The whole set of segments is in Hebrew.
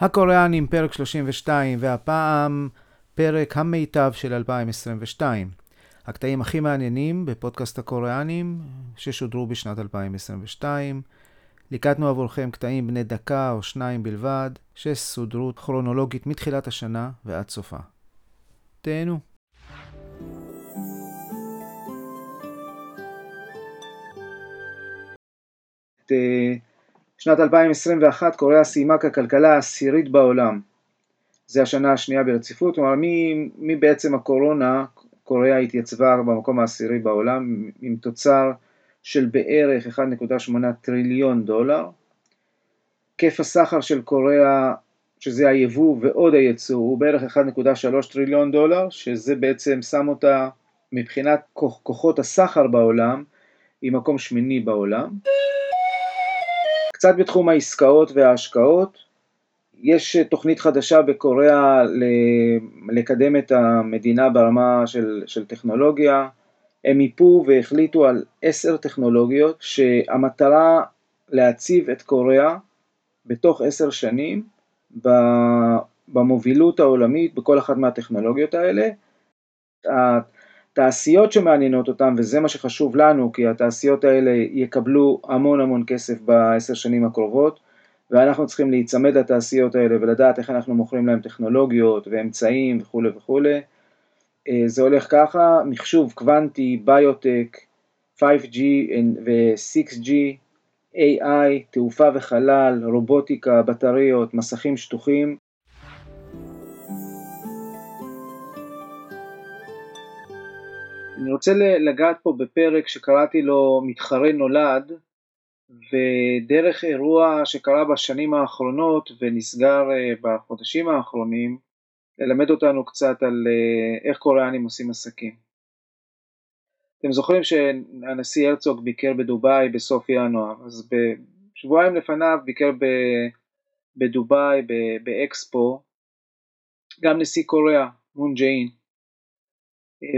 הקוריאנים, פרק 32, והפעם פרק המיטב של 2022. הקטעים הכי מעניינים בפודקאסט הקוריאנים ששודרו בשנת 2022. ליקטנו עבורכם קטעים בני דקה או שניים בלבד, שסודרו כרונולוגית מתחילת השנה ועד סופה. תהנו. שנת 2021 קוריאה סיימה ככלכלה העשירית בעולם. זה השנה השנייה ברציפות, כלומר מבעצם הקורונה קוריאה התייצבה במקום העשירי בעולם עם תוצר של בערך 1.8 טריליון דולר. היקף הסחר של קוריאה, שזה היבוא ועוד הייצוא, הוא בערך 1.3 טריליון דולר, שזה בעצם שם אותה מבחינת כוחות הסחר בעולם, היא מקום שמיני בעולם. קצת בתחום העסקאות וההשקעות, יש תוכנית חדשה בקוריאה לקדם את המדינה ברמה של, של טכנולוגיה, הם מיפו והחליטו על עשר טכנולוגיות שהמטרה להציב את קוריאה בתוך עשר שנים במובילות העולמית בכל אחת מהטכנולוגיות האלה. התעשיות שמעניינות אותם, וזה מה שחשוב לנו, כי התעשיות האלה יקבלו המון המון כסף בעשר שנים הקרובות, ואנחנו צריכים להיצמד לתעשיות האלה ולדעת איך אנחנו מוכרים להם טכנולוגיות ואמצעים וכולי וכולי. אה, זה הולך ככה, מחשוב קוונטי, ביוטק, 5G ו-6G, AI, תעופה וחלל, רובוטיקה, בטריות, מסכים שטוחים. אני רוצה לגעת פה בפרק שקראתי לו מתחרה נולד, ודרך אירוע שקרה בשנים האחרונות ונסגר אה, בחודשים האחרונים, ללמד אותנו קצת על אה, איך קוריאנים עושים עסקים. אתם זוכרים שהנשיא הרצוג ביקר בדובאי בסוף ינואר, אז בשבועיים לפניו ביקר בדובאי באקספו גם נשיא קוריאה, מון ג'יין, אה,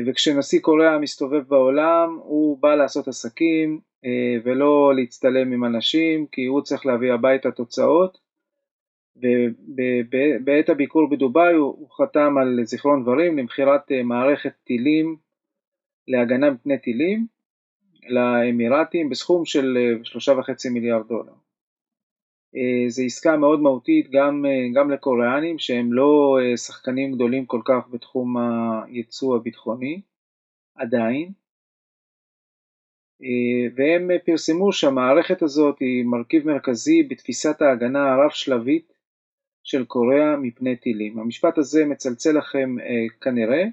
וכשנשיא קוריאה מסתובב בעולם הוא בא לעשות עסקים אה, ולא להצטלם עם אנשים כי הוא צריך להביא הביתה תוצאות ובעת הביקור בדובאי הוא חתם על זיכרון דברים למכירת אה, מערכת טילים להגנה מפני טילים לאמירתים בסכום של שלושה וחצי מיליארד דולר. זו עסקה מאוד מהותית גם, גם לקוריאנים שהם לא שחקנים גדולים כל כך בתחום הייצוא הביטחוני עדיין והם פרסמו שהמערכת הזאת היא מרכיב מרכזי בתפיסת ההגנה הרב-שלבית של קוריאה מפני טילים. המשפט הזה מצלצל לכם כנראה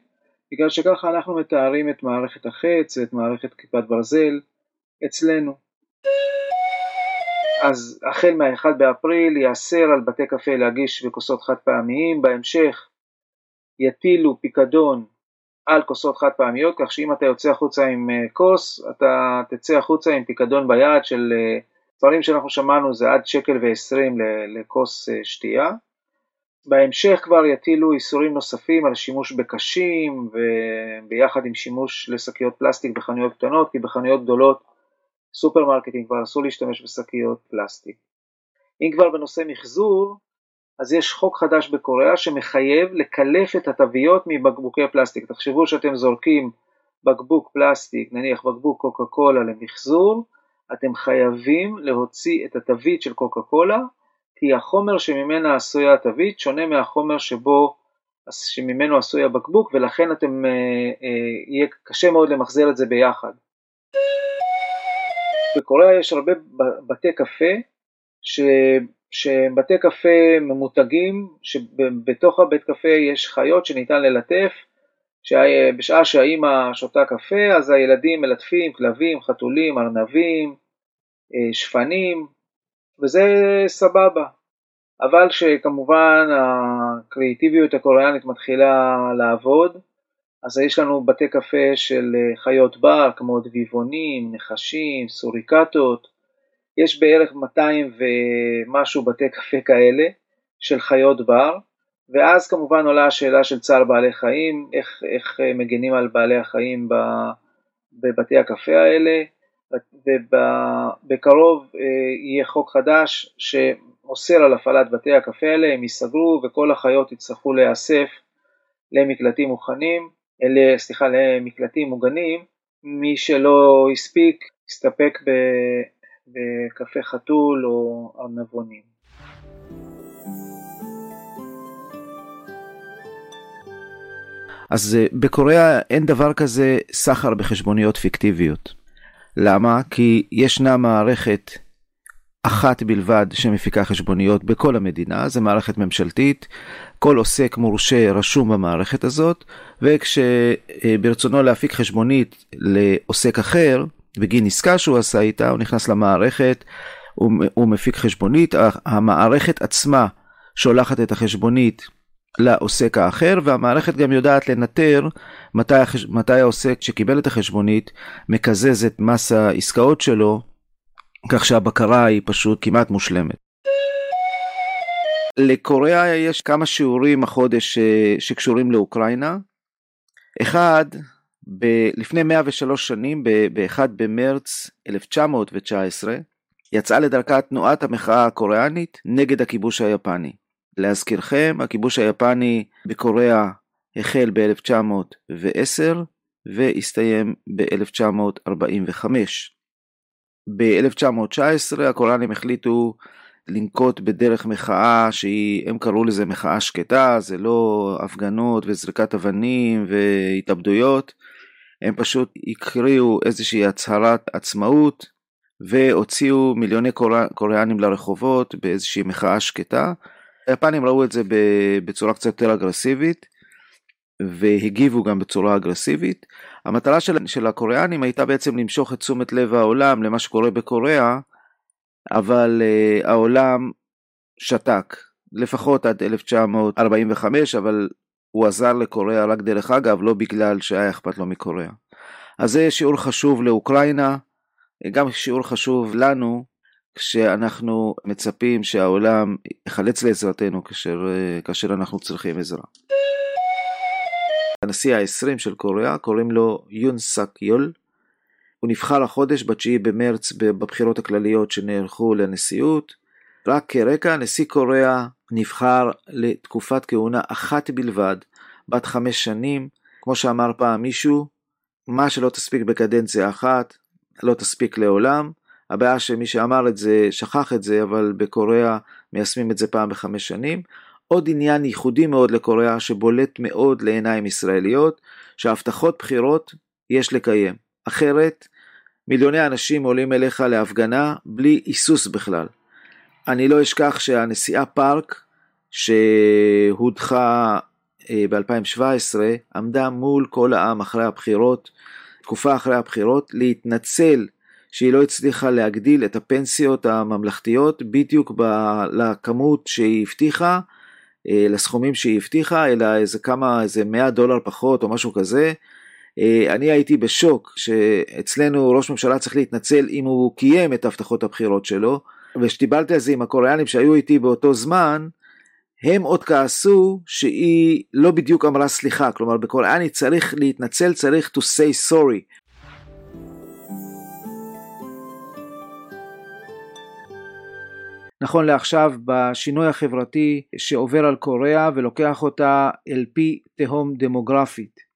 בגלל שככה אנחנו מתארים את מערכת החץ ואת מערכת כיפת ברזל אצלנו. אז החל מה-1 באפריל ייאסר על בתי קפה להגיש בכוסות חד פעמיים, בהמשך יטילו פיקדון על כוסות חד פעמיות, כך שאם אתה יוצא החוצה עם אה, כוס, אתה תצא החוצה עם פיקדון ביד של דברים אה, שאנחנו שמענו זה עד שקל ועשרים לכוס אה, שתייה. בהמשך כבר יטילו איסורים נוספים על שימוש בקשים וביחד עם שימוש לשקיות פלסטיק בחנויות קטנות, כי בחנויות גדולות סופרמרקטים כבר אסור להשתמש בשקיות פלסטיק. אם כבר בנושא מחזור, אז יש חוק חדש בקוריאה שמחייב לקלף את התוויות מבקבוקי פלסטיק. תחשבו שאתם זורקים בקבוק פלסטיק, נניח בקבוק קוקה קולה למחזור, אתם חייבים להוציא את התווית של קוקה קולה, כי החומר שממנה עשויה התווית שונה מהחומר שבו, שממנו עשוי הבקבוק, ולכן אתם, אה, אה, יהיה קשה מאוד למחזר את זה ביחד. בקוריאה יש הרבה בתי קפה ש... שהם בתי קפה ממותגים, שבתוך הבית קפה יש חיות שניתן ללטף, שבשעה שהאימא שותה קפה אז הילדים מלטפים כלבים, חתולים, ארנבים, אה, שפנים, וזה סבבה. אבל שכמובן הקריאיטיביות הקוריאנית מתחילה לעבוד, אז יש לנו בתי קפה של אה, חיות בר כמו דביבונים, נחשים, סוריקטות, יש בערך 200 ומשהו בתי קפה כאלה של חיות בר, ואז כמובן עולה השאלה של צער בעלי חיים, איך, איך אה, מגנים על בעלי החיים בבתי הקפה האלה, ובקרוב יהיה חוק חדש שאוסר על הפעלת בתי הקפה האלה, הם ייסגרו וכל החיות יצטרכו להיאסף למקלטים מוכנים, סליחה, למקלטים מוגנים, מי שלא הספיק, יסתפק בקפה חתול או ארנבונים. אז אה, בקוריאה אין דבר כזה סחר בחשבוניות פיקטיביות. למה? כי ישנה מערכת אחת בלבד שמפיקה חשבוניות בכל המדינה, זו מערכת ממשלתית, כל עוסק מורשה רשום במערכת הזאת, וכשברצונו להפיק חשבונית לעוסק אחר, בגין עסקה שהוא עשה איתה, הוא נכנס למערכת, הוא, הוא מפיק חשבונית, המערכת עצמה שולחת את החשבונית לעוסק האחר, והמערכת גם יודעת לנטר מתי, מתי העוסק שקיבל את החשבונית מקזז את מס העסקאות שלו, כך שהבקרה היא פשוט כמעט מושלמת. לקוריאה יש כמה שיעורים החודש אה, שקשורים לאוקראינה. אחד, ב- לפני 103 שנים, ב-1 במרץ 1919, יצאה לדרכה תנועת המחאה הקוריאנית נגד הכיבוש היפני. להזכירכם, הכיבוש היפני בקוריאה החל ב-1910 והסתיים ב-1945. ב-1919 הקוריאנים החליטו לנקוט בדרך מחאה שהיא, הם קראו לזה מחאה שקטה, זה לא הפגנות וזריקת אבנים והתאבדויות, הם פשוט הקריאו איזושהי הצהרת עצמאות והוציאו מיליוני קוריאנים לרחובות באיזושהי מחאה שקטה. היפנים ראו את זה בצורה קצת יותר אגרסיבית והגיבו גם בצורה אגרסיבית. המטרה של, של הקוריאנים הייתה בעצם למשוך את תשומת לב העולם למה שקורה בקוריאה, אבל uh, העולם שתק, לפחות עד 1945, אבל הוא עזר לקוריאה רק דרך אגב, לא בגלל שהיה אכפת לו מקוריאה. אז זה שיעור חשוב לאוקראינה, גם שיעור חשוב לנו, כשאנחנו מצפים שהעולם יחלץ לעזרתנו כאשר, אה, כאשר אנחנו צריכים עזרה. הנשיא ה-20 של קוריאה, קוראים לו יון סאק יול. הוא נבחר החודש ב-9 במרץ בבחירות הכלליות שנערכו לנשיאות. רק כרקע, נשיא קוריאה נבחר לתקופת כהונה אחת בלבד, בת חמש שנים. כמו שאמר פעם מישהו, מה שלא תספיק בקדנציה אחת, לא תספיק לעולם. הבעיה שמי שאמר את זה שכח את זה, אבל בקוריאה מיישמים את זה פעם בחמש שנים. עוד עניין ייחודי מאוד לקוריאה שבולט מאוד לעיניים ישראליות, שהבטחות בחירות יש לקיים. אחרת, מיליוני אנשים עולים אליך להפגנה בלי היסוס בכלל. אני לא אשכח שהנשיאה פארק, שהודחה אה, ב-2017, עמדה מול כל העם אחרי הבחירות, תקופה אחרי הבחירות, להתנצל שהיא לא הצליחה להגדיל את הפנסיות הממלכתיות בדיוק ב- לכמות שהיא הבטיחה, אה, לסכומים שהיא הבטיחה, אלא איזה כמה, איזה 100 דולר פחות או משהו כזה. אה, אני הייתי בשוק שאצלנו ראש ממשלה צריך להתנצל אם הוא קיים את הבטחות הבחירות שלו, וכשדיברתי על זה עם הקוריאנים שהיו איתי באותו זמן, הם עוד כעסו שהיא לא בדיוק אמרה סליחה, כלומר בקוריאנית צריך להתנצל, צריך to say sorry. נכון לעכשיו בשינוי החברתי שעובר על קוריאה ולוקח אותה אל פי תהום דמוגרפית.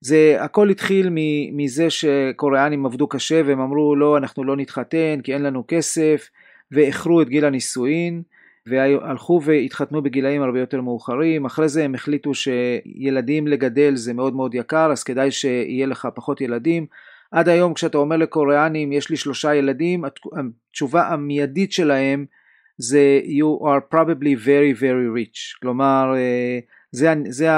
זה הכל התחיל מזה שקוריאנים עבדו קשה והם אמרו לא אנחנו לא נתחתן כי אין לנו כסף ואיחרו את גיל הנישואין והלכו והתחתנו בגילאים הרבה יותר מאוחרים. אחרי זה הם החליטו שילדים לגדל זה מאוד מאוד יקר אז כדאי שיהיה לך פחות ילדים. עד היום כשאתה אומר לקוריאנים יש לי שלושה ילדים התשובה המיידית שלהם זה you are probably very very rich, כלומר אה, זה, זה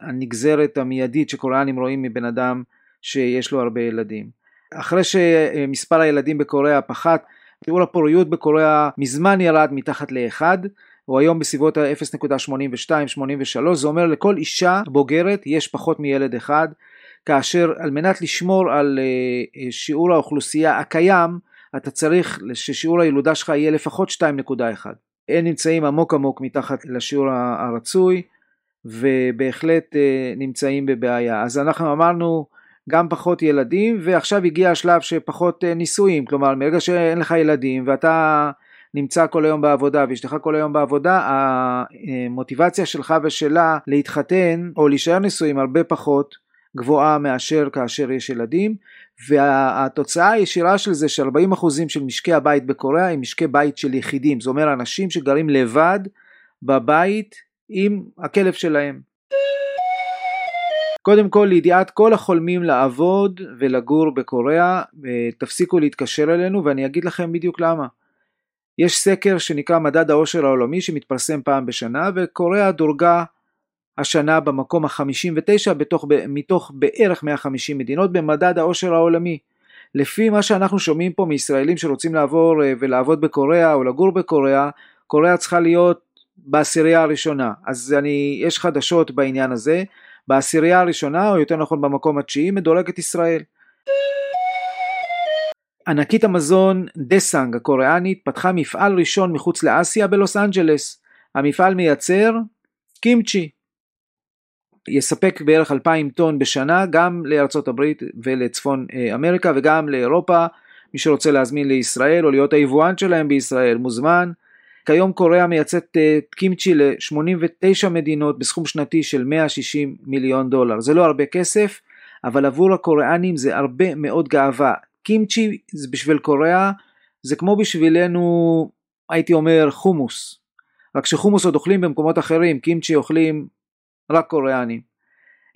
הנגזרת המיידית שקוריאנים רואים מבן אדם שיש לו הרבה ילדים. אחרי שמספר הילדים בקוריאה פחת, שיעור הפוריות בקוריאה מזמן ירד מתחת לאחד, הוא היום בסביבות ה-0.82-83, זה אומר לכל אישה בוגרת יש פחות מילד אחד, כאשר על מנת לשמור על אה, שיעור האוכלוסייה הקיים, אתה צריך ששיעור הילודה שלך יהיה לפחות 2.1. הם נמצאים עמוק עמוק מתחת לשיעור הרצוי ובהחלט אה, נמצאים בבעיה. אז אנחנו אמרנו גם פחות ילדים, ועכשיו הגיע השלב שפחות אה, נישואים, כלומר מרגע שאין לך ילדים ואתה נמצא כל היום בעבודה ואשתך כל היום בעבודה, המוטיבציה שלך ושלה להתחתן או להישאר נשואים הרבה פחות גבוהה מאשר כאשר יש ילדים, והתוצאה הישירה של זה ש-40% של משקי הבית בקוריאה הם משקי בית של יחידים, זאת אומרת אנשים שגרים לבד בבית עם הכלב שלהם. קודם כל לידיעת כל החולמים לעבוד ולגור בקוריאה, תפסיקו להתקשר אלינו ואני אגיד לכם בדיוק למה. יש סקר שנקרא מדד העושר העולמי שמתפרסם פעם בשנה וקוריאה דורגה השנה במקום ה-59 בתוך, מתוך בערך 150 מדינות במדד העושר העולמי. לפי מה שאנחנו שומעים פה מישראלים שרוצים לעבור אה, ולעבוד בקוריאה או לגור בקוריאה, קוריאה צריכה להיות בעשירייה הראשונה. אז אני, יש חדשות בעניין הזה. בעשירייה הראשונה, או יותר נכון במקום התשיעי, מדורגת ישראל. ענקית המזון דסאנג הקוריאנית פתחה מפעל ראשון מחוץ לאסיה בלוס אנג'לס. המפעל מייצר קימצ'י. יספק בערך 2,000 טון בשנה גם לארצות הברית ולצפון אה, אמריקה וגם לאירופה. מי שרוצה להזמין לישראל או להיות היבואן שלהם בישראל מוזמן. כיום קוריאה מייצאת אה, קימצ'י ל-89 מדינות בסכום שנתי של 160 מיליון דולר. זה לא הרבה כסף, אבל עבור הקוריאנים זה הרבה מאוד גאווה. קימצ'י זה בשביל קוריאה, זה כמו בשבילנו, הייתי אומר, חומוס. רק שחומוס עוד אוכלים במקומות אחרים, קימצ'י אוכלים רק קוריאנים.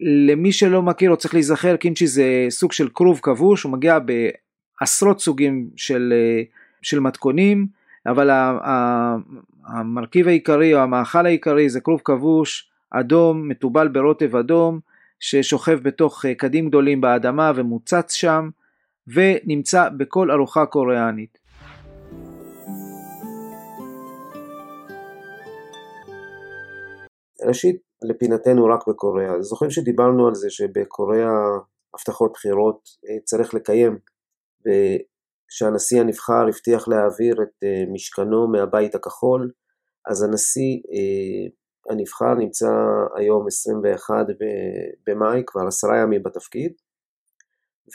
למי שלא מכיר או צריך להיזכר, קימצ'י זה סוג של כרוב כבוש, הוא מגיע בעשרות סוגים של, אה, של מתכונים. אבל המרכיב העיקרי או המאכל העיקרי זה כרוב כבוש אדום מתובל ברוטב אדום ששוכב בתוך אה, קדים גדולים באדמה ומוצץ שם ונמצא בכל ארוחה קוריאנית. ראשית, לפינתנו רק בקוריאה. זוכרים שדיברנו על זה שבקוריאה הבטחות בחירות אה, צריך לקיים, שהנשיא הנבחר הבטיח להעביר את אה, משכנו מהבית הכחול, אז הנשיא אה, הנבחר נמצא היום 21 במאי, כבר עשרה ימים בתפקיד,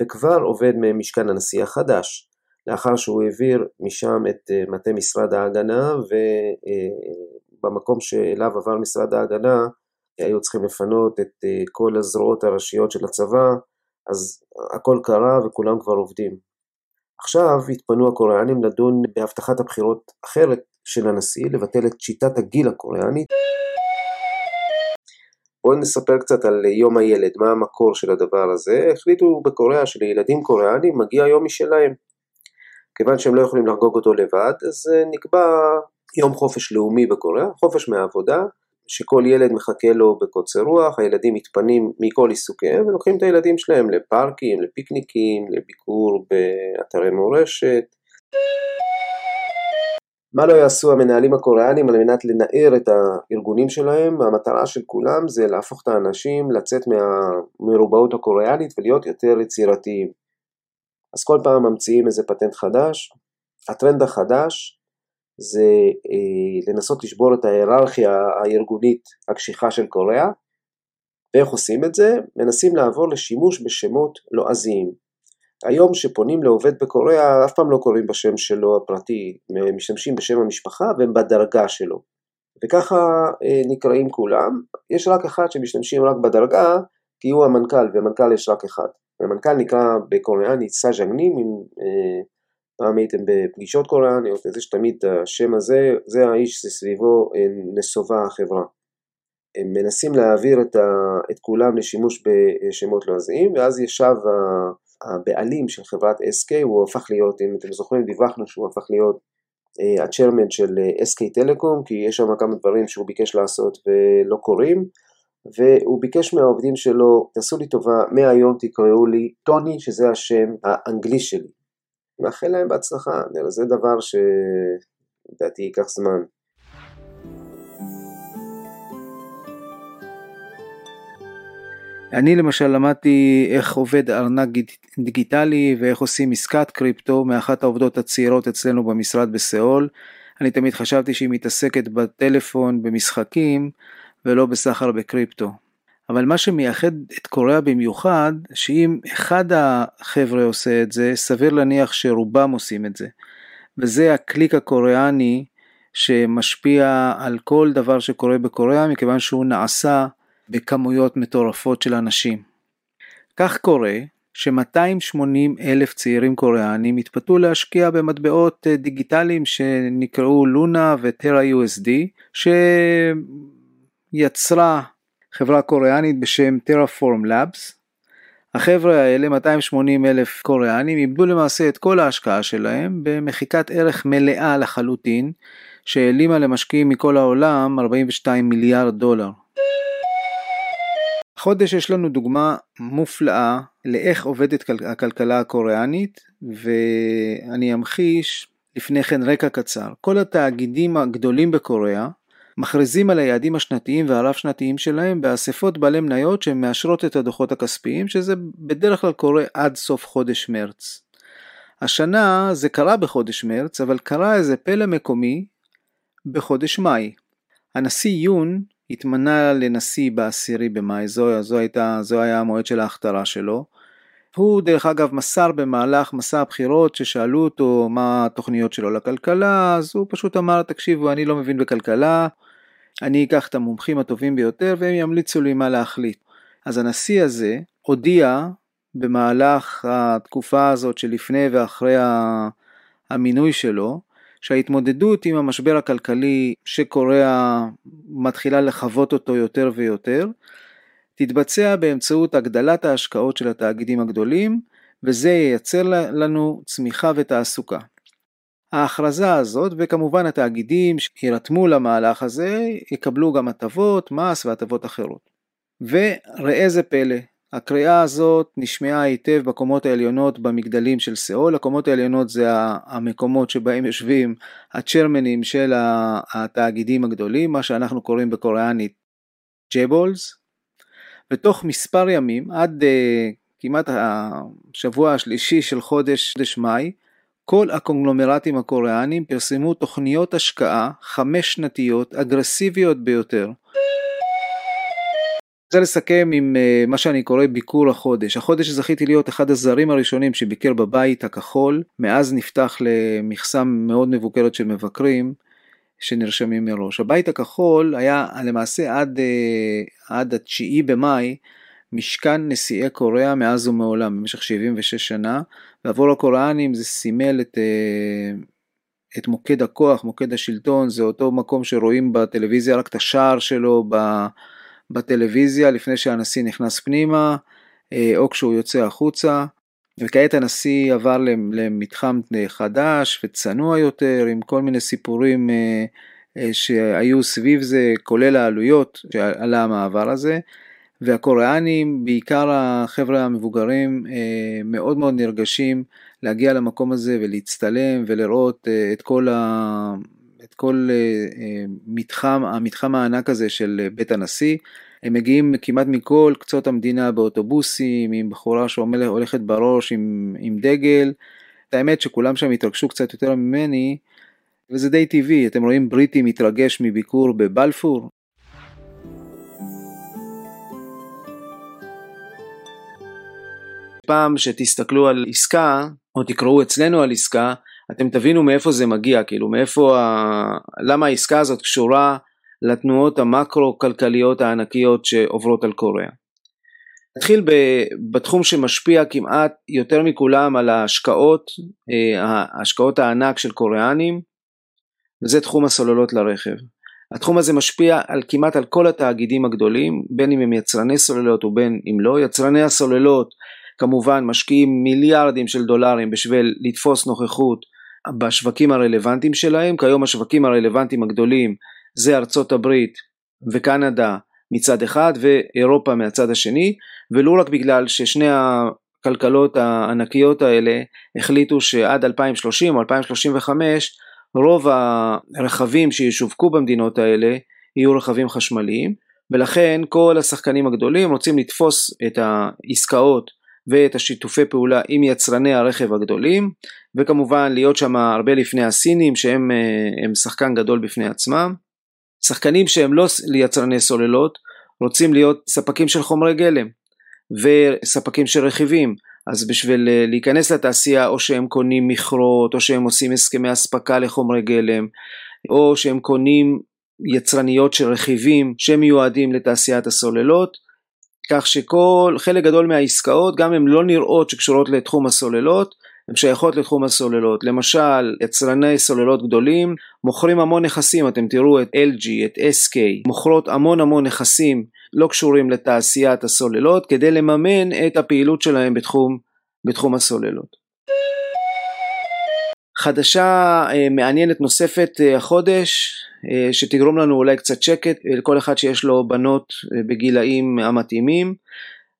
וכבר עובד ממשכן הנשיא החדש, לאחר שהוא העביר משם את אה, מטה משרד ההגנה, ובמקום שאליו עבר משרד ההגנה היו צריכים לפנות את כל הזרועות הראשיות של הצבא, אז הכל קרה וכולם כבר עובדים. עכשיו התפנו הקוריאנים לדון בהבטחת הבחירות אחרת של הנשיא, לבטל את שיטת הגיל הקוריאנית. בואו נספר קצת על יום הילד, מה המקור של הדבר הזה. החליטו בקוריאה שלילדים קוריאנים מגיע יום משלהם. כיוון שהם לא יכולים לחגוג אותו לבד, אז אה, נקבע יום חופש לאומי בקוריאה, חופש מהעבודה, שכל ילד מחכה לו בקוצר רוח, הילדים מתפנים מכל עיסוקיהם ולוקחים את הילדים שלהם לפארקים, לפיקניקים, לביקור באתרי מורשת. מה לא יעשו המנהלים הקוריאנים על מנת לנער את הארגונים שלהם? המטרה של כולם זה להפוך את האנשים לצאת מהמרובעות הקוריאנית ולהיות יותר יצירתיים. אז כל פעם ממציאים איזה פטנט חדש. הטרנד החדש זה אה, לנסות לשבור את ההיררכיה הארגונית הקשיחה של קוריאה. ואיך עושים את זה? מנסים לעבור לשימוש בשמות לועזיים. היום שפונים לעובד בקוריאה אף פעם לא קוראים בשם שלו הפרטי, משתמשים בשם המשפחה והם בדרגה שלו. וככה אה, נקראים כולם, יש רק אחד שמשתמשים רק בדרגה כי הוא המנכ"ל, ומנכ"ל יש רק אחד. המנכ"ל נקרא בקוריאנית סאז'אגנים עם אה, פעם הייתם בפגישות קוריאניות, זה שתמיד השם הזה, זה האיש שסביבו נסובה החברה. הם מנסים להעביר את, ה, את כולם לשימוש בשמות לועזיים, ואז ישב הבעלים של חברת SK, הוא הפך להיות, אם אתם זוכרים, דיווחנו שהוא הפך להיות אה, הצ'רמן של SK טלקום, כי יש שם כמה דברים שהוא ביקש לעשות ולא קורים, והוא ביקש מהעובדים שלו, תעשו לי טובה, מהיום תקראו לי טוני, שזה השם האנגלי שלי. מאחל להם בהצלחה, זה דבר שלדעתי ייקח זמן. אני למשל למדתי איך עובד ארנק דיגיטלי ואיך עושים עסקת קריפטו מאחת העובדות הצעירות אצלנו במשרד בסיאול. אני תמיד חשבתי שהיא מתעסקת בטלפון במשחקים ולא בסחר בקריפטו. אבל מה שמייחד את קוריאה במיוחד, שאם אחד החבר'ה עושה את זה, סביר להניח שרובם עושים את זה. וזה הקליק הקוריאני שמשפיע על כל דבר שקורה בקוריאה, מכיוון שהוא נעשה בכמויות מטורפות של אנשים. כך קורה ש-280 אלף צעירים קוריאנים התפתו להשקיע במטבעות אה, דיגיטליים שנקראו לונה וטרה USD, שיצרה חברה קוריאנית בשם Terraform Labs. החבר'ה האלה, 280 אלף קוריאנים, איבדו למעשה את כל ההשקעה שלהם במחיקת ערך מלאה לחלוטין, שהעלימה למשקיעים מכל העולם 42 מיליארד דולר. חודש יש לנו דוגמה מופלאה לאיך עובדת הכלכלה הקוריאנית ואני אמחיש לפני כן רקע קצר. כל התאגידים הגדולים בקוריאה מכריזים על היעדים השנתיים והרב שנתיים שלהם באספות בעלי מניות שמאשרות את הדוחות הכספיים שזה בדרך כלל קורה עד סוף חודש מרץ. השנה זה קרה בחודש מרץ אבל קרה איזה פלא מקומי בחודש מאי. הנשיא יון התמנה לנשיא בעשירי במאי, זו, זו, הייתה, זו היה המועד של ההכתרה שלו. הוא דרך אגב מסר במהלך מסע הבחירות ששאלו אותו מה התוכניות שלו לכלכלה, אז הוא פשוט אמר תקשיבו אני לא מבין בכלכלה, אני אקח את המומחים הטובים ביותר והם ימליצו לי מה להחליט. אז הנשיא הזה הודיע במהלך התקופה הזאת שלפני ואחרי המינוי שלו, שההתמודדות עם המשבר הכלכלי שקוריאה מתחילה לחוות אותו יותר ויותר, תתבצע באמצעות הגדלת ההשקעות של התאגידים הגדולים, וזה ייצר לנו צמיחה ותעסוקה. ההכרזה הזאת, וכמובן התאגידים שירתמו למהלך הזה, יקבלו גם הטבות, מס והטבות אחרות. וראה זה פלא, הקריאה הזאת נשמעה היטב בקומות העליונות במגדלים של סאול, הקומות העליונות זה המקומות שבהם יושבים הצ'רמנים של התאגידים הגדולים, מה שאנחנו קוראים בקוריאנית ג'בולס, ותוך מספר ימים, עד uh, כמעט השבוע השלישי של חודש, חודש מאי, כל הקונגלומרטים הקוריאנים פרסמו תוכניות השקעה חמש שנתיות אגרסיביות ביותר. רוצה לסכם עם uh, מה שאני קורא ביקור החודש. החודש זכיתי להיות אחד הזרים הראשונים שביקר בבית הכחול, מאז נפתח למכסה מאוד מבוקרת של מבקרים שנרשמים מראש. הבית הכחול היה למעשה עד, uh, עד התשיעי במאי משכן נשיאי קוריאה מאז ומעולם במשך 76 שנה, ועבור הקוריאנים זה סימל את, uh, את מוקד הכוח, מוקד השלטון, זה אותו מקום שרואים בטלוויזיה רק את השער שלו. בטלוויזיה לפני שהנשיא נכנס פנימה אה, או כשהוא יוצא החוצה. וכעת הנשיא עבר למתחם חדש וצנוע יותר עם כל מיני סיפורים אה, אה, שהיו סביב זה כולל העלויות שעלה המעבר הזה והקוריאנים בעיקר החבר'ה המבוגרים מאוד מאוד נרגשים להגיע למקום הזה ולהצטלם ולראות את כל, ה... את כל מתחם, המתחם הענק הזה של בית הנשיא. הם מגיעים כמעט מכל קצות המדינה באוטובוסים, עם בחורה שהולכת בראש עם, עם דגל. האמת שכולם שם התרגשו קצת יותר ממני, וזה די טבעי, אתם רואים בריטי מתרגש מביקור בבלפור? פעם שתסתכלו על עסקה, או תקראו אצלנו על עסקה, אתם תבינו מאיפה זה מגיע, כאילו מאיפה, ה... למה העסקה הזאת קשורה לתנועות המקרו-כלכליות הענקיות שעוברות על קוריאה. נתחיל בתחום שמשפיע כמעט יותר מכולם על ההשקעות, אה, ההשקעות הענק של קוריאנים, וזה תחום הסוללות לרכב. התחום הזה משפיע על כמעט על כל התאגידים הגדולים, בין אם הם יצרני סוללות ובין אם לא. יצרני הסוללות כמובן משקיעים מיליארדים של דולרים בשביל לתפוס נוכחות בשווקים הרלוונטיים שלהם, כיום השווקים הרלוונטיים הגדולים זה ארצות הברית וקנדה מצד אחד ואירופה מהצד השני. ולא רק בגלל ששני הכלכלות הענקיות האלה החליטו שעד 2030 או 2035 רוב הרכבים שישווקו במדינות האלה יהיו רכבים חשמליים. ולכן כל השחקנים הגדולים רוצים לתפוס את העסקאות ואת השיתופי פעולה עם יצרני הרכב הגדולים וכמובן להיות שם הרבה לפני הסינים שהם שחקן גדול בפני עצמם. שחקנים שהם לא יצרני סוללות רוצים להיות ספקים של חומרי גלם וספקים של רכיבים. אז בשביל אה, להיכנס לתעשייה או שהם קונים מכרות או שהם עושים הסכמי אספקה לחומרי גלם או שהם קונים יצרניות של רכיבים שמיועדים לתעשיית הסוללות כך שכל חלק גדול מהעסקאות גם הן לא נראות שקשורות לתחום הסוללות הן שייכות לתחום הסוללות למשל יצרני סוללות גדולים מוכרים המון נכסים אתם תראו את LG את SK מוכרות המון המון נכסים לא קשורים לתעשיית הסוללות כדי לממן את הפעילות שלהם בתחום, בתחום הסוללות. חדשה אה, מעניינת נוספת אה, החודש אה, שתגרום לנו אולי קצת שקט לכל אחד שיש לו בנות בגילאים המתאימים.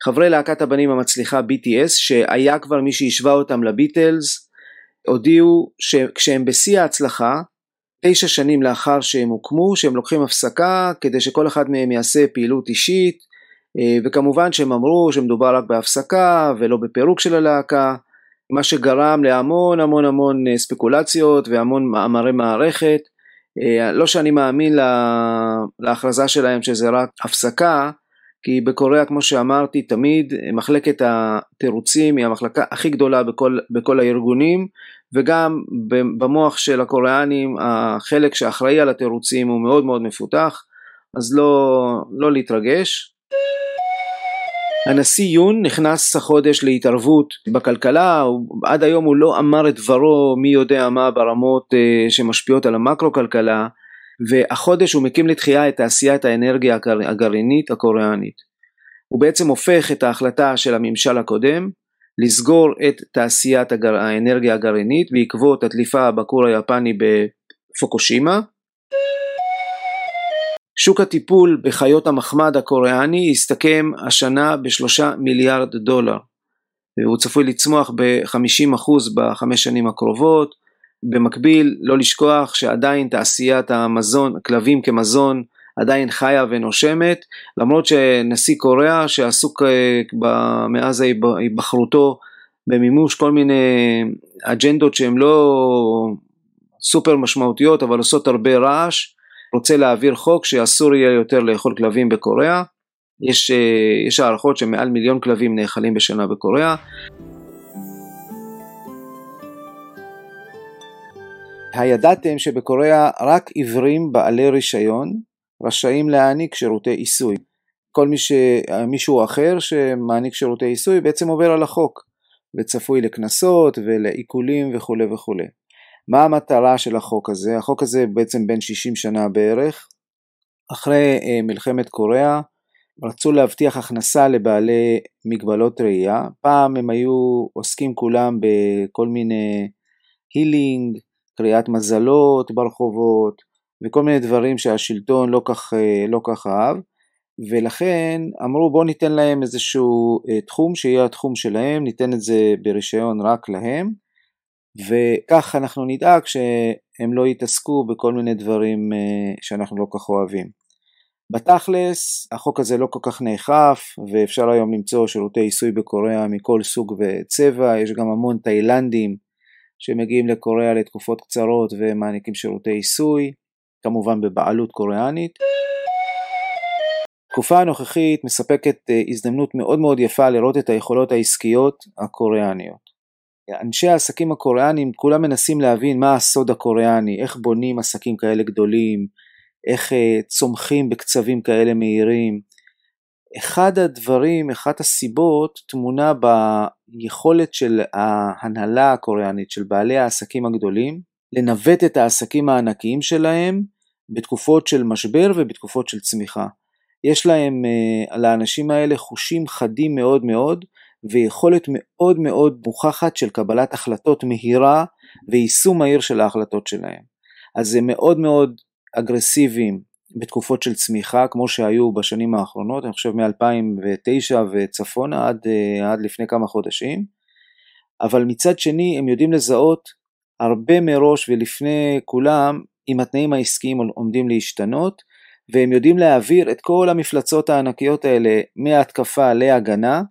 חברי להקת הבנים המצליחה BTS שהיה כבר מי שהשווה אותם לביטלס הודיעו שכשהם בשיא ההצלחה תשע שנים לאחר שהם הוקמו שהם לוקחים הפסקה כדי שכל אחד מהם יעשה פעילות אישית וכמובן שהם אמרו שמדובר רק בהפסקה ולא בפירוק של הלהקה מה שגרם להמון המון המון אה, ספקולציות והמון מאמרי מערכת. אה, לא שאני מאמין להכרזה שלהם שזה רק הפסקה, כי בקוריאה כמו שאמרתי תמיד מחלקת התירוצים היא המחלקה הכי גדולה בכל, בכל הארגונים וגם במוח של הקוריאנים החלק שאחראי על התירוצים הוא מאוד מאוד מפותח אז לא, לא להתרגש. הנשיא יון נכנס החודש להתערבות בכלכלה, עד היום הוא לא אמר את דברו מי יודע מה ברמות uh, שמשפיעות על המקרו כלכלה, והחודש הוא מקים לתחייה את תעשיית האנרגיה הגרעינית הקוריאנית. הוא בעצם הופך את ההחלטה של הממשל הקודם לסגור את תעשיית הגר... האנרגיה הגרעינית בעקבות הדליפה בכור היפני בפוקושימה שוק הטיפול בחיות המחמד הקוריאני הסתכם השנה בשלושה מיליארד דולר והוא צפוי לצמוח ב-50% בחמש שנים הקרובות. במקביל לא לשכוח שעדיין תעשיית המזון, כלבים כמזון עדיין חיה ונושמת למרות שנשיא קוריאה שעסוק אה, מאז היבחרותו במימוש כל מיני אג'נדות שהן לא סופר משמעותיות אבל עושות הרבה רעש רוצה להעביר חוק שאסור יהיה יותר לאכול כלבים בקוריאה. יש, אה, יש הערכות שמעל מיליון כלבים נאכלים בשנה בקוריאה. הידעתם שבקוריאה רק עיוורים בעלי רישיון רשאים להעניק שירותי עיסוי. כל מי ש... מישהו אחר שמעניק שירותי עיסוי בעצם עובר על החוק וצפוי לקנסות ולעיקולים וכולי וכולי. מה המטרה של החוק הזה? החוק הזה בעצם בין 60 שנה בערך. אחרי אה, מלחמת קוריאה רצו להבטיח הכנסה לבעלי מגבלות ראייה. פעם הם היו עוסקים כולם בכל מיני הילינג, קריאת מזלות ברחובות וכל מיני דברים שהשלטון לא כך, אה, לא כך אהב. ולכן אמרו בואו ניתן להם איזשהו אה, תחום שיהיה התחום שלהם, ניתן את זה ברישיון רק להם. וכך אנחנו נדאג שהם לא יתעסקו בכל מיני דברים אה, שאנחנו לא כך אוהבים. בתכלס החוק הזה לא כל כך נאכף ואפשר היום למצוא שירותי עיסוי בקוריאה מכל סוג וצבע, יש גם המון תאילנדים שמגיעים לקוריאה לתקופות קצרות ומעניקים שירותי עיסוי, כמובן בבעלות קוריאנית. התקופה הנוכחית מספקת אה, הזדמנות מאוד מאוד יפה לראות את היכולות העסקיות הקוריאניות. אנשי העסקים הקוריאנים כולם מנסים להבין מה הסוד הקוריאני, איך בונים עסקים כאלה גדולים, איך uh, צומחים בקצבים כאלה מהירים. אחד הדברים, אחת הסיבות טמונה ביכולת של ההנהלה הקוריאנית, של בעלי העסקים הגדולים, לנווט את העסקים הענקיים שלהם בתקופות של משבר ובתקופות של צמיחה. יש להם, uh, לאנשים האלה חושים חדים מאוד מאוד, ויכולת מאוד מאוד מוכחת של קבלת החלטות מהירה ויישום מהיר של ההחלטות שלהם. אז זה מאוד מאוד אגרסיביים בתקופות של צמיחה כמו שהיו בשנים האחרונות, אני חושב מ-2009 וצפונה עד, אה, עד לפני כמה חודשים, אבל מצד שני הם יודעים לזהות הרבה מראש ולפני כולם אם התנאים העסקיים עומדים להשתנות והם יודעים להעביר את כל המפלצות הענקיות האלה מהתקפה להגנה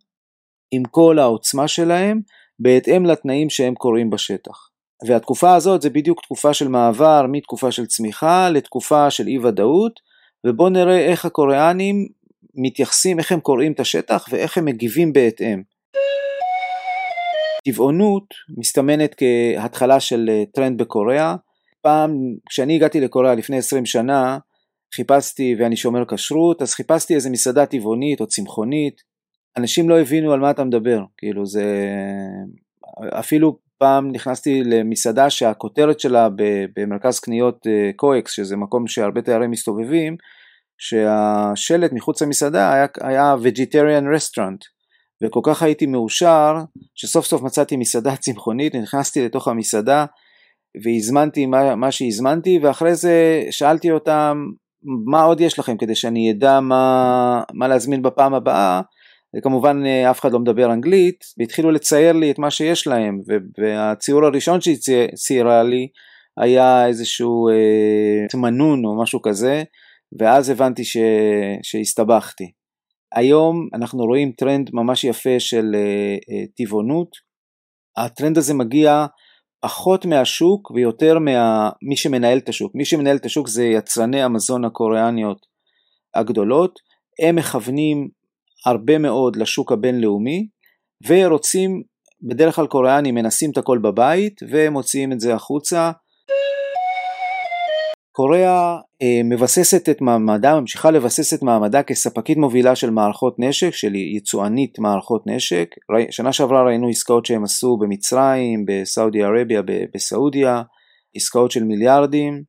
עם כל העוצמה שלהם בהתאם לתנאים שהם קורים בשטח. והתקופה הזאת זה בדיוק תקופה של מעבר מתקופה של צמיחה לתקופה של אי ודאות ובואו נראה איך הקוריאנים מתייחסים, איך הם קוראים את השטח ואיך הם מגיבים בהתאם. טבעונות מסתמנת כהתחלה של אה, טרנד בקוריאה. פעם, כשאני הגעתי לקוריאה לפני 20 שנה, חיפשתי, ואני שומר כשרות, אז חיפשתי איזה מסעדה טבעונית או צמחונית. אנשים לא הבינו על מה אתה מדבר, כאילו זה... אפילו פעם נכנסתי למסעדה שהכותרת שלה במרכז קניות קואקס, שזה מקום שהרבה תיירים מסתובבים, שהשלט מחוץ למסעדה היה, היה vegetarian restaurant וכל כך הייתי מאושר שסוף סוף מצאתי מסעדה צמחונית, נכנסתי לתוך המסעדה והזמנתי מה, מה שהזמנתי ואחרי זה שאלתי אותם מה עוד יש לכם כדי שאני אדע מה, מה להזמין בפעם הבאה וכמובן אה, אף אחד לא מדבר אנגלית והתחילו לצייר לי את מה שיש להם והציור הראשון שהיא ציירה לי היה איזשהו אה, תמנון או משהו כזה ואז הבנתי ש... שהסתבכתי. היום אנחנו רואים טרנד ממש יפה של אה, אה, טבעונות. הטרנד הזה מגיע פחות מהשוק ויותר ממי שמנהל את השוק. מי שמנהל את השוק זה יצרני המזון הקוריאניות הגדולות. הם מכוונים הרבה מאוד לשוק הבינלאומי ורוצים, בדרך כלל קוריאנים מנסים את הכל בבית ומוציאים את זה החוצה. קוריאה אה, מבססת את מעמדה, ממשיכה לבסס את מעמדה כספקית מובילה של מערכות נשק, של יצואנית מערכות נשק. שנה שעברה ראינו עסקאות שהם עשו במצרים, בסעודיה ערביה, בסעודיה, עסקאות של מיליארדים.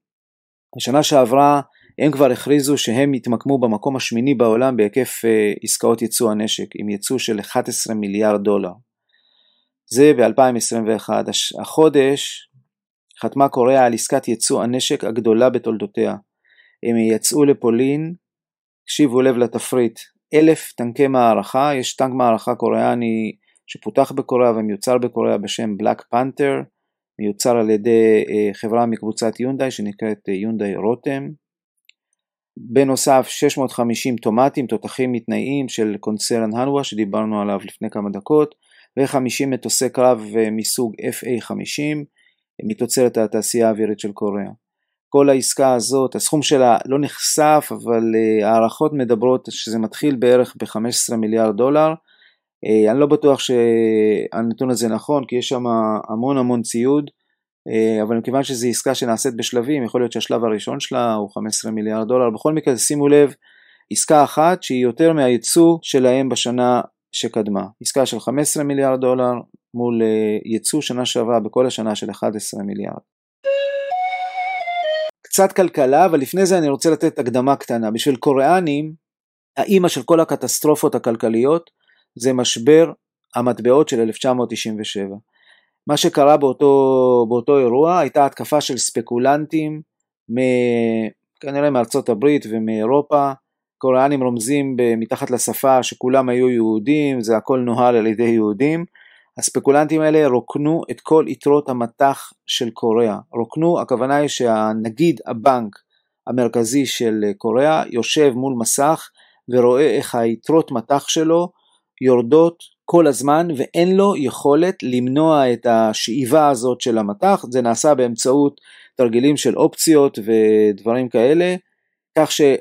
בשנה שעברה הם כבר הכריזו שהם יתמקמו במקום השמיני בעולם בהיקף אה, עסקאות ייצוא הנשק, עם ייצוא של 11 מיליארד דולר. זה ב-2021. החודש חתמה קוריאה על עסקת ייצוא הנשק הגדולה בתולדותיה. הם יצאו לפולין, הקשיבו לב לתפריט, אלף טנקי מערכה, יש טנק מערכה קוריאני שפותח בקוריאה ומיוצר בקוריאה בשם בלק פנתר, מיוצר על ידי אה, חברה מקבוצת יונדאי שנקראת אה, יונדאי רותם. בנוסף 650 טומטים, תותחים מתנאים של קונצרן הנווה שדיברנו עליו לפני כמה דקות, ו-50 מטוסי קרב אה, מסוג FA50, מתוצרת התעשייה האווירית של קוריאה. כל העסקה הזאת, הסכום שלה לא נחשף, אבל uh, הערכות מדברות שזה מתחיל בערך ב-15 מיליארד דולר. Uh, אני לא בטוח שהנתון הזה נכון, כי יש שם המון המון ציוד, אבל מכיוון שזו עסקה שנעשית בשלבים, יכול להיות שהשלב הראשון שלה הוא 15 מיליארד דולר. בכל מקרה, שימו לב, עסקה אחת שהיא יותר מהייצוא שלהם בשנה שקדמה. עסקה של 15 מיליארד דולר מול אה, ייצוא שנה שעברה בכל השנה של 11 מיליארד. קצת כלכלה, אבל לפני זה אני רוצה לתת הקדמה קטנה. בשביל קוריאנים, האימא של כל הקטסטרופות הכלכליות זה משבר המטבעות של 1997. מה שקרה באותו, באותו אירוע הייתה התקפה של ספקולנטים, מ, כנראה מארצות הברית ומאירופה, קוריאנים רומזים מתחת לשפה שכולם היו יהודים, זה הכל נוהל על ידי יהודים. הספקולנטים האלה רוקנו את כל יתרות המטח של קוריאה. רוקנו, הכוונה היא שהנגיד הבנק המרכזי של קוריאה יושב מול מסך ורואה איך היתרות מטח שלו יורדות כל הזמן ואין לו יכולת למנוע את השאיבה הזאת של המטח, זה נעשה באמצעות תרגילים של אופציות ודברים כאלה, כך שה...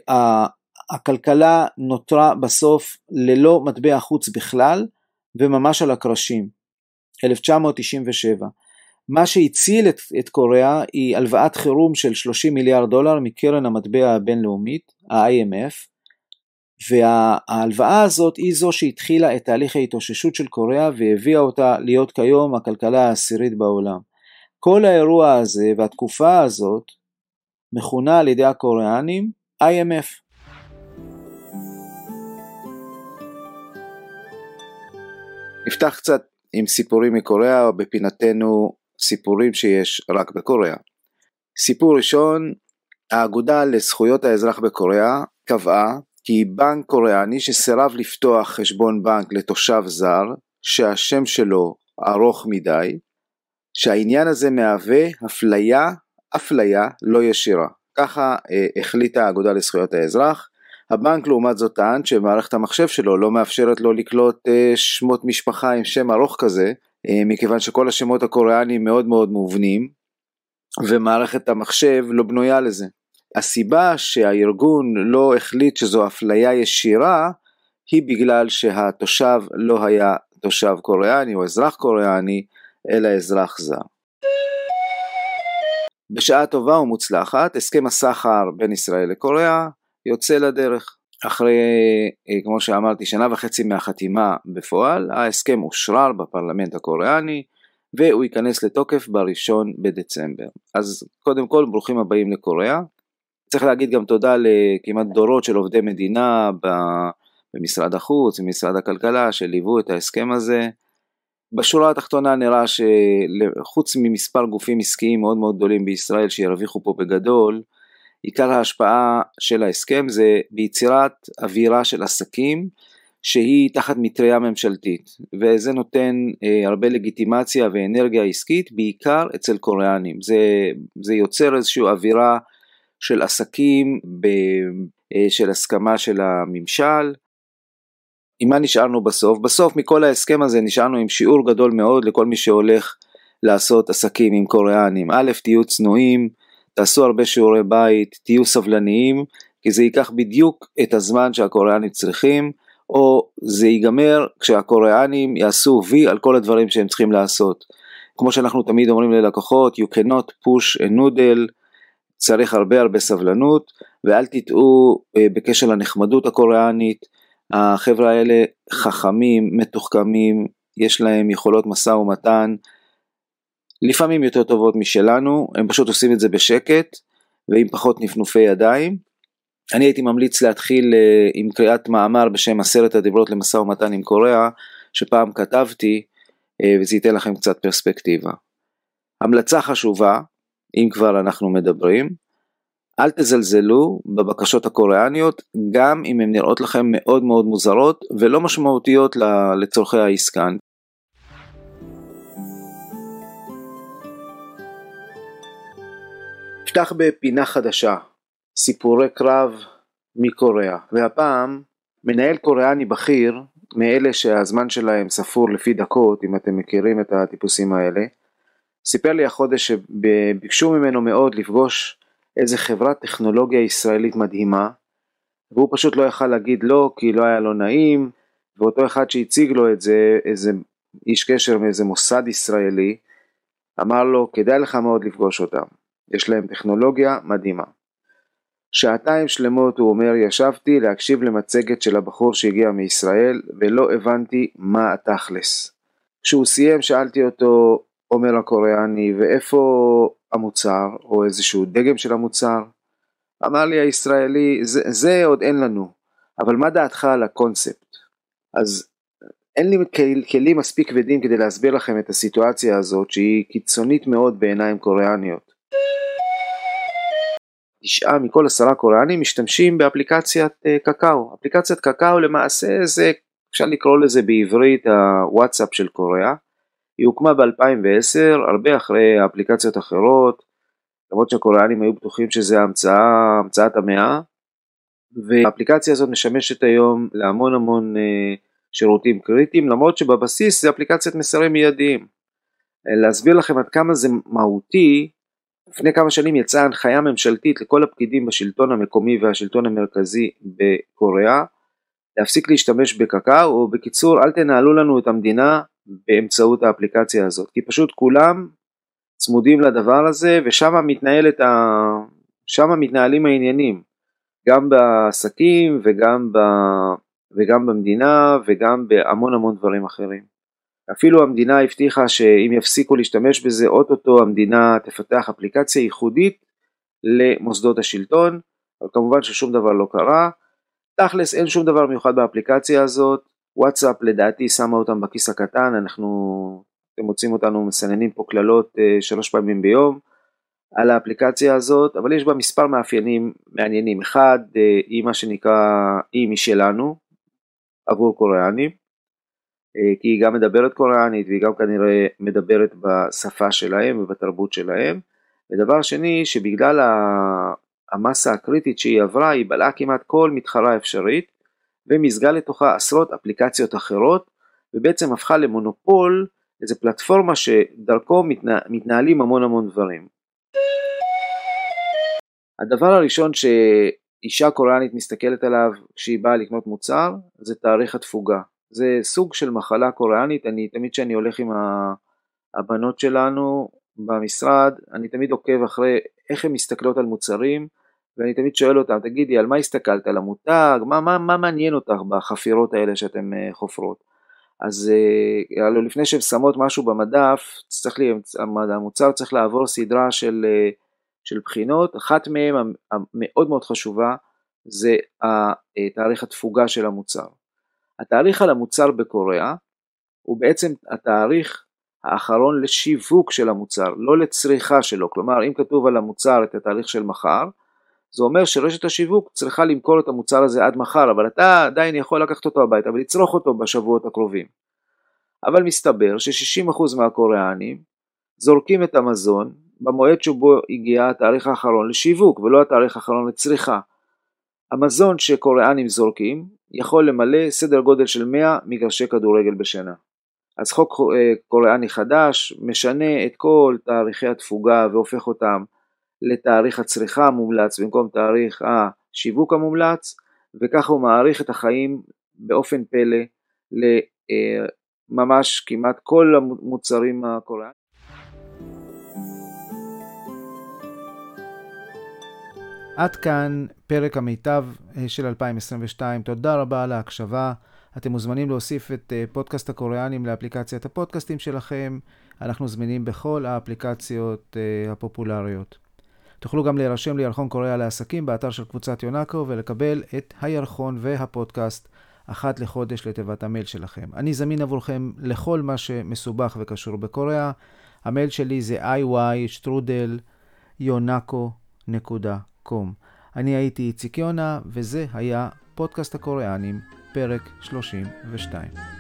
הכלכלה נותרה בסוף ללא מטבע חוץ בכלל וממש על הקרשים. 1997. מה שהציל את, את קוריאה היא הלוואת חירום של 30 מיליארד דולר מקרן המטבע הבינלאומית, ה-IMF, וההלוואה הזאת היא זו שהתחילה את תהליך ההתאוששות של קוריאה והביאה אותה להיות כיום הכלכלה העשירית בעולם. כל האירוע הזה והתקופה הזאת מכונה על ידי הקוריאנים IMF. נפתח קצת עם סיפורים מקוריאה, בפינתנו סיפורים שיש רק בקוריאה. סיפור ראשון, האגודה לזכויות האזרח בקוריאה קבעה כי בנק קוריאני שסירב לפתוח חשבון בנק לתושב זר, שהשם שלו ארוך מדי, שהעניין הזה מהווה אפליה, אפליה לא ישירה. ככה אה, החליטה האגודה לזכויות האזרח, הבנק לעומת זאת טען שמערכת המחשב שלו לא מאפשרת לו לקלוט אה, שמות משפחה עם שם ארוך כזה, אה, מכיוון שכל השמות הקוריאנים מאוד מאוד מובנים, ומערכת המחשב לא בנויה לזה. הסיבה שהארגון לא החליט שזו אפליה ישירה היא בגלל שהתושב לא היה תושב קוריאני או אזרח קוריאני אלא אזרח זר. בשעה טובה ומוצלחת הסכם הסחר בין ישראל לקוריאה יוצא לדרך. אחרי, אה, כמו שאמרתי, שנה וחצי מהחתימה בפועל, ההסכם אושרר בפרלמנט הקוריאני והוא ייכנס לתוקף בראשון בדצמבר. אז קודם כל ברוכים הבאים לקוריאה. צריך להגיד גם תודה לכמעט דורות של עובדי מדינה במשרד החוץ, במשרד הכלכלה, שליוו את ההסכם הזה. בשורה התחתונה נראה שחוץ ממספר גופים עסקיים מאוד מאוד גדולים בישראל שירוויחו פה בגדול, עיקר ההשפעה של ההסכם זה ביצירת אווירה של עסקים שהיא תחת מטריה ממשלתית וזה נותן אה, הרבה לגיטימציה ואנרגיה עסקית בעיקר אצל קוריאנים זה, זה יוצר איזושהי אווירה של עסקים ב, אה, של הסכמה של הממשל עם מה נשארנו בסוף? בסוף מכל ההסכם הזה נשארנו עם שיעור גדול מאוד לכל מי שהולך לעשות עסקים עם קוריאנים. א', תהיו צנועים, תעשו הרבה שיעורי בית, תהיו סבלניים, כי זה ייקח בדיוק את הזמן שהקוריאנים צריכים, או זה ייגמר כשהקוריאנים יעשו וי על כל הדברים שהם צריכים לעשות. כמו שאנחנו תמיד אומרים ללקוחות, you cannot push a noodle, צריך הרבה הרבה סבלנות, ואל תטעו אה, בקשר לנחמדות הקוריאנית, החבר'ה האלה חכמים, מתוחכמים, יש להם יכולות משא ומתן, לפעמים יותר טובות משלנו, הם פשוט עושים את זה בשקט ועם פחות נפנופי ידיים. אני הייתי ממליץ להתחיל אה, עם קריאת מאמר בשם עשרת הדיברות למשא ומתן עם קוריאה, שפעם כתבתי, אה, וזה ייתן לכם קצת פרספקטיבה. המלצה חשובה, אם כבר אנחנו מדברים, אל תזלזלו בבקשות הקוריאניות גם אם הן נראות לכם מאוד מאוד מוזרות ולא משמעותיות לצורכי העסקה. נפתח בפינה חדשה, סיפורי קרב מקוריאה, והפעם מנהל קוריאני בכיר, מאלה שהזמן שלהם ספור לפי דקות, אם אתם מכירים את הטיפוסים האלה, סיפר לי החודש שביקשו ממנו מאוד לפגוש איזה חברת טכנולוגיה ישראלית מדהימה, והוא פשוט לא יכל להגיד לא כי לא היה לו נעים, ואותו אחד שהציג לו את זה, איזה איש קשר מאיזה מוסד ישראלי, אמר לו כדאי לך מאוד לפגוש אותם, יש להם טכנולוגיה מדהימה. שעתיים שלמות הוא אומר ישבתי להקשיב למצגת של הבחור שהגיע מישראל ולא הבנתי מה התכלס. כשהוא סיים שאלתי אותו אומר הקוריאני ואיפה המוצר או איזשהו דגם של המוצר? אמר לי הישראלי זה, זה עוד אין לנו אבל מה דעתך על הקונספט? אז אין לי כלים מספיק כבדים כדי להסביר לכם את הסיטואציה הזאת שהיא קיצונית מאוד בעיניים קוריאניות. תשעה מכל עשרה קוריאנים משתמשים באפליקציית אה, קקאו. אפליקציית קקאו למעשה זה אפשר לקרוא לזה בעברית הוואטסאפ של קוריאה. היא הוקמה ב-2010, הרבה אחרי אפליקציות אחרות, למרות שהקוריאנים היו בטוחים שזה המצאה, המצאת המאה, והאפליקציה הזאת משמשת היום להמון המון אה, שירותים קריטיים, למרות שבבסיס זה אפליקציית מסרים מיידיים. להסביר לכם עד כמה זה מהותי, לפני כמה שנים יצאה הנחיה ממשלתית לכל הפקידים בשלטון המקומי והשלטון המרכזי בקוריאה להפסיק להשתמש בקקאו, או בקיצור אל תנהלו לנו את המדינה באמצעות האפליקציה הזאת, כי פשוט כולם צמודים לדבר הזה ושם מתנהלת ה... שם מתנהלים העניינים, גם בעסקים וגם, ב... וגם במדינה וגם בהמון המון דברים אחרים. אפילו המדינה הבטיחה שאם יפסיקו להשתמש בזה, אוטוטו המדינה תפתח אפליקציה ייחודית למוסדות השלטון, אבל כמובן ששום דבר לא קרה. תכלס אין שום דבר מיוחד באפליקציה הזאת, וואטסאפ לדעתי שמה אותם בכיס הקטן, אנחנו, אתם מוצאים אותנו מסננים פה קללות אה, שלוש פעמים ביום על האפליקציה הזאת, אבל יש בה מספר מאפיינים מעניינים. אחד, אה, היא מה שנקרא אי משלנו עבור קוריאנים, אה, כי היא גם מדברת קוריאנית והיא גם כנראה מדברת בשפה שלהם ובתרבות שלהם. ודבר שני, שבגלל המסה הקריטית שהיא עברה, היא בלעה כמעט כל מתחרה אפשרית, ומיזגה לתוכה עשרות אפליקציות אחרות ובעצם הפכה למונופול, איזה פלטפורמה שדרכו מתנה, מתנהלים המון המון דברים. הדבר הראשון שאישה קוריאנית מסתכלת עליו כשהיא באה לקנות מוצר זה תאריך התפוגה. זה סוג של מחלה קוריאנית, אני תמיד כשאני הולך עם הבנות שלנו במשרד, אני תמיד עוקב אחרי איך הן מסתכלות על מוצרים, ואני תמיד שואל אותם, תגידי, על מה הסתכלת? על המותג? מה, מה, מה מעניין אותך בחפירות האלה שאתן אה, חופרות? אז הלוא לפני שהן שמות משהו במדף, צריך לי, המוצר צריך לעבור סדרה של, אה, של בחינות, אחת מהן המאוד מאוד חשובה זה תאריך התפוגה של המוצר. התאריך על המוצר בקוריאה הוא בעצם התאריך האחרון לשיווק של המוצר, לא לצריכה שלו, כלומר אם כתוב על המוצר את התאריך של מחר, זה אומר שרשת השיווק צריכה למכור את המוצר הזה עד מחר, אבל אתה עדיין יכול לקחת אותו הביתה ולצרוך אותו בשבועות הקרובים. אבל מסתבר ש-60% מהקוריאנים זורקים את המזון במועד שבו הגיע התאריך האחרון לשיווק ולא התאריך האחרון לצריכה. המזון שקוריאנים זורקים יכול למלא סדר גודל של 100 מגרשי כדורגל בשנה. אז חוק אה, קוריאני חדש משנה את כל תאריכי התפוגה והופך אותם לתאריך הצריכה המומלץ במקום תאריך השיווק המומלץ וככה הוא מעריך את החיים באופן פלא לממש כמעט כל המוצרים הקוריאנים. עד כאן פרק המיטב אה, של 2022. תודה רבה על ההקשבה. אתם מוזמנים להוסיף את אה, פודקאסט הקוריאנים לאפליקציית הפודקאסטים שלכם. אנחנו זמינים בכל האפליקציות אה, הפופולריות. תוכלו גם להירשם לירחון קוריאה לעסקים באתר של קבוצת יונאקו ולקבל את הירחון והפודקאסט אחת לחודש לתיבת המייל שלכם. אני זמין עבורכם לכל מה שמסובך וקשור בקוריאה. המייל שלי זה iy.strudelyonako.com. אני הייתי איציק יונה, וזה היה פודקאסט הקוריאנים, פרק 32.